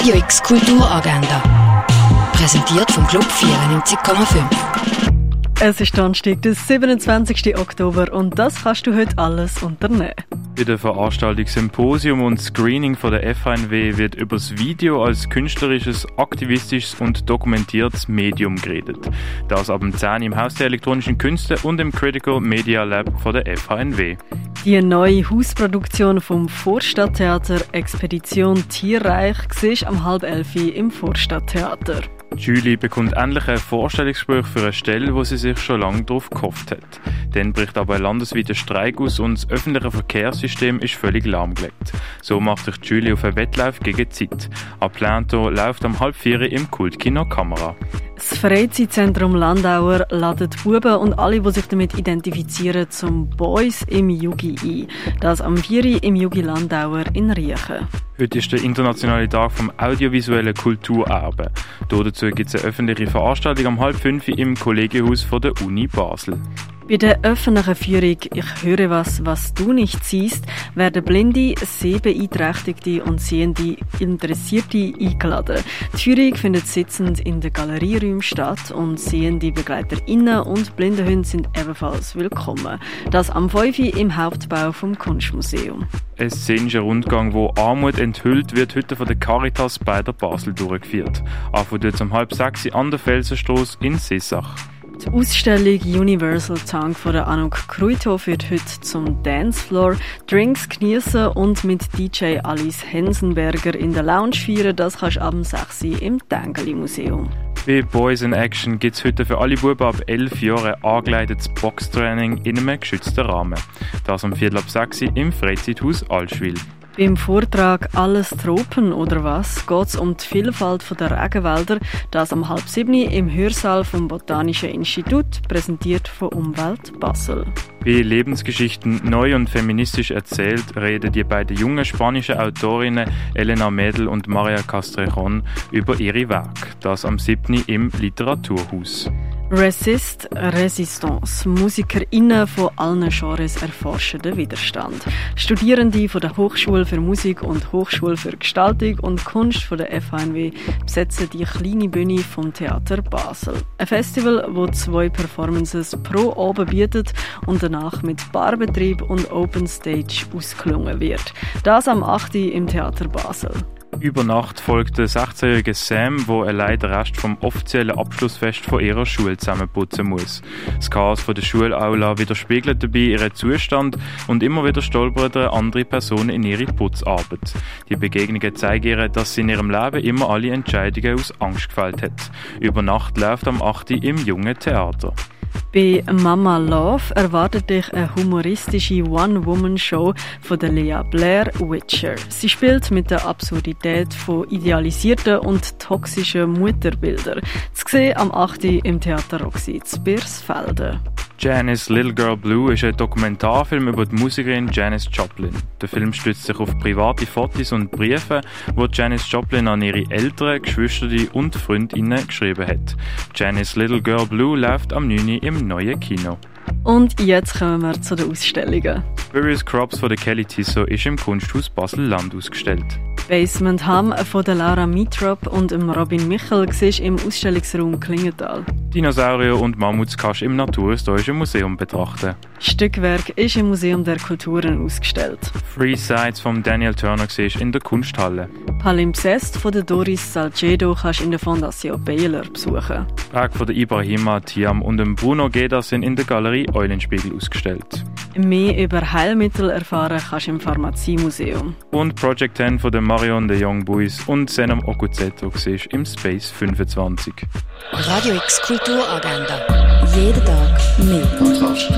Radio X Kulturagenda. Präsentiert vom Club 94,5. Es ist Donnerstag, der 27. Oktober und das kannst du heute alles unternehmen. Bei der Veranstaltung Symposium und Screening von der FNW wird über das Video als künstlerisches, aktivistisches und dokumentiertes Medium geredet. Das ab dem 10 im Haus der elektronischen Künste und im Critical Media Lab von der FHNW. Die neue Hausproduktion vom Vorstadttheater Expedition Tierreich siehst am halb elf im Vorstadttheater. Julie bekommt endlich ein Vorstellungsgespräch für eine Stelle, wo sie sich schon lange darauf gehofft hat. Dann bricht aber ein landesweiter Streik aus und das öffentliche Verkehrssystem ist völlig lahmgelegt. So macht sich Julie auf einen Wettlauf gegen die Zeit. Aplanto läuft am halb vier im Kultkino Kamera. Das Freizeitzentrum Landauer ladet Buben und alle, die sich damit identifizieren, zum Boys im Yugi ein. Das am 4. im Yugi Landauer in Riechen. Heute ist der internationale Tag vom audiovisuellen Kulturerbe. Dazu gibt es eine öffentliche Veranstaltung am halb fünf im Kollegienhaus der Uni Basel. Bei der öffentlichen Führung Ich höre was, was du nicht siehst, werden Blinde, Sehbeeinträchtigte und sehende Interessierte eingeladen. Die Führung findet sitzend in den Galerieräumen statt und sehende BegleiterInnen und Blindenhunde sind ebenfalls willkommen. Das am 5 im Hauptbau vom Kunstmuseum. Ein szenischer Rundgang, wo Armut enthüllt wird, heute von der Caritas bei der Basel durchgeführt. Anfang um halb sechs an der Felsenstrasse in Sissach. Die Ausstellung Universal Tank von der Anuk Kruithof wird heute zum Dancefloor, Drinks genießen und mit DJ Alice Hensenberger in der Lounge feiern. Das kannst du ab 6 Uhr im Tengeli Museum. Bei Boys in Action gibt es heute für alle Buben ab 11 Jahren angeleitetes Boxtraining in einem geschützten Rahmen. Das am Viertel ab 6 Uhr im Freizeithaus Altschwil. Beim Vortrag Alles Tropen oder was geht es um die Vielfalt der Regenwälder, das am halb sieben im Hörsaal vom Botanischen Institut, präsentiert von Umwelt Basel. Bei Lebensgeschichten neu und feministisch erzählt reden die beiden jungen spanischen Autorinnen Elena Mädel und Maria Castrejon über ihre Werke, das am 7. im Literaturhaus. Resist, Resistance. MusikerInnen von allen Genres erforschen den Widerstand. Studierende von der Hochschule für Musik und Hochschule für Gestaltung und Kunst von der FHNW besetzen die kleine Bühne vom Theater Basel. Ein Festival, wo zwei Performances pro Abend bietet und danach mit Barbetrieb und Open Stage ausgelungen wird. Das am 8. im Theater Basel. Über Nacht folgt der 16-jährige Sam, wo allein den Rest vom offiziellen Abschlussfest von ihrer Schule zusammenputzen muss. Das Chaos von der Schulaula widerspiegelt dabei ihren Zustand und immer wieder stolpert andere Personen in ihre Putzarbeit. Die Begegnungen zeigen ihr, dass sie in ihrem Leben immer alle Entscheidungen aus Angst gefällt hat. Über Nacht läuft am 8. im Jungen Theater. Bei Mama Love erwartet dich eine humoristische One-Woman-Show von der Lea Blair Witcher. Sie spielt mit der Absurdität von idealisierten und toxischen Mutterbildern. Zu sehen am 8. im Theater Roxy zu Birsfelden. Janice Little Girl Blue ist ein Dokumentarfilm über die Musikerin Janis Joplin. Der Film stützt sich auf private Fotos und Briefe, wo Janis Joplin an ihre Eltern, Geschwister und Freundinnen geschrieben hat. Janice Little Girl Blue läuft am 9. im neuen Kino. Und jetzt kommen wir zu den Ausstellungen. Various Crops von der Kelly Tissot ist im Kunsthaus Basel-Land ausgestellt. Basement Ham von der Laura Mitrop und Robin Michel im Ausstellungsraum Klingenthal. Dinosaurier und Mammuts kannst du im Naturhistorischen Museum betrachten. Stückwerk ist im Museum der Kulturen ausgestellt. Free Sides von Daniel Turner in der Kunsthalle. Palimpsest von der Doris Salcedo kannst du in der Fondation Baylor besuchen. Werk von der Ibrahima Tiam und dem Bruno Geda sind in der Galerie Eulenspiegel ausgestellt. Mehr über Heilmittel erfahren kannst du im Pharmaziemuseum. Und Project 10 von der Marion de Young Boys und Senam Okuzeto siehst im Space 25. Radio X Kulturagenda. Jeden Tag mehr. Kontrast.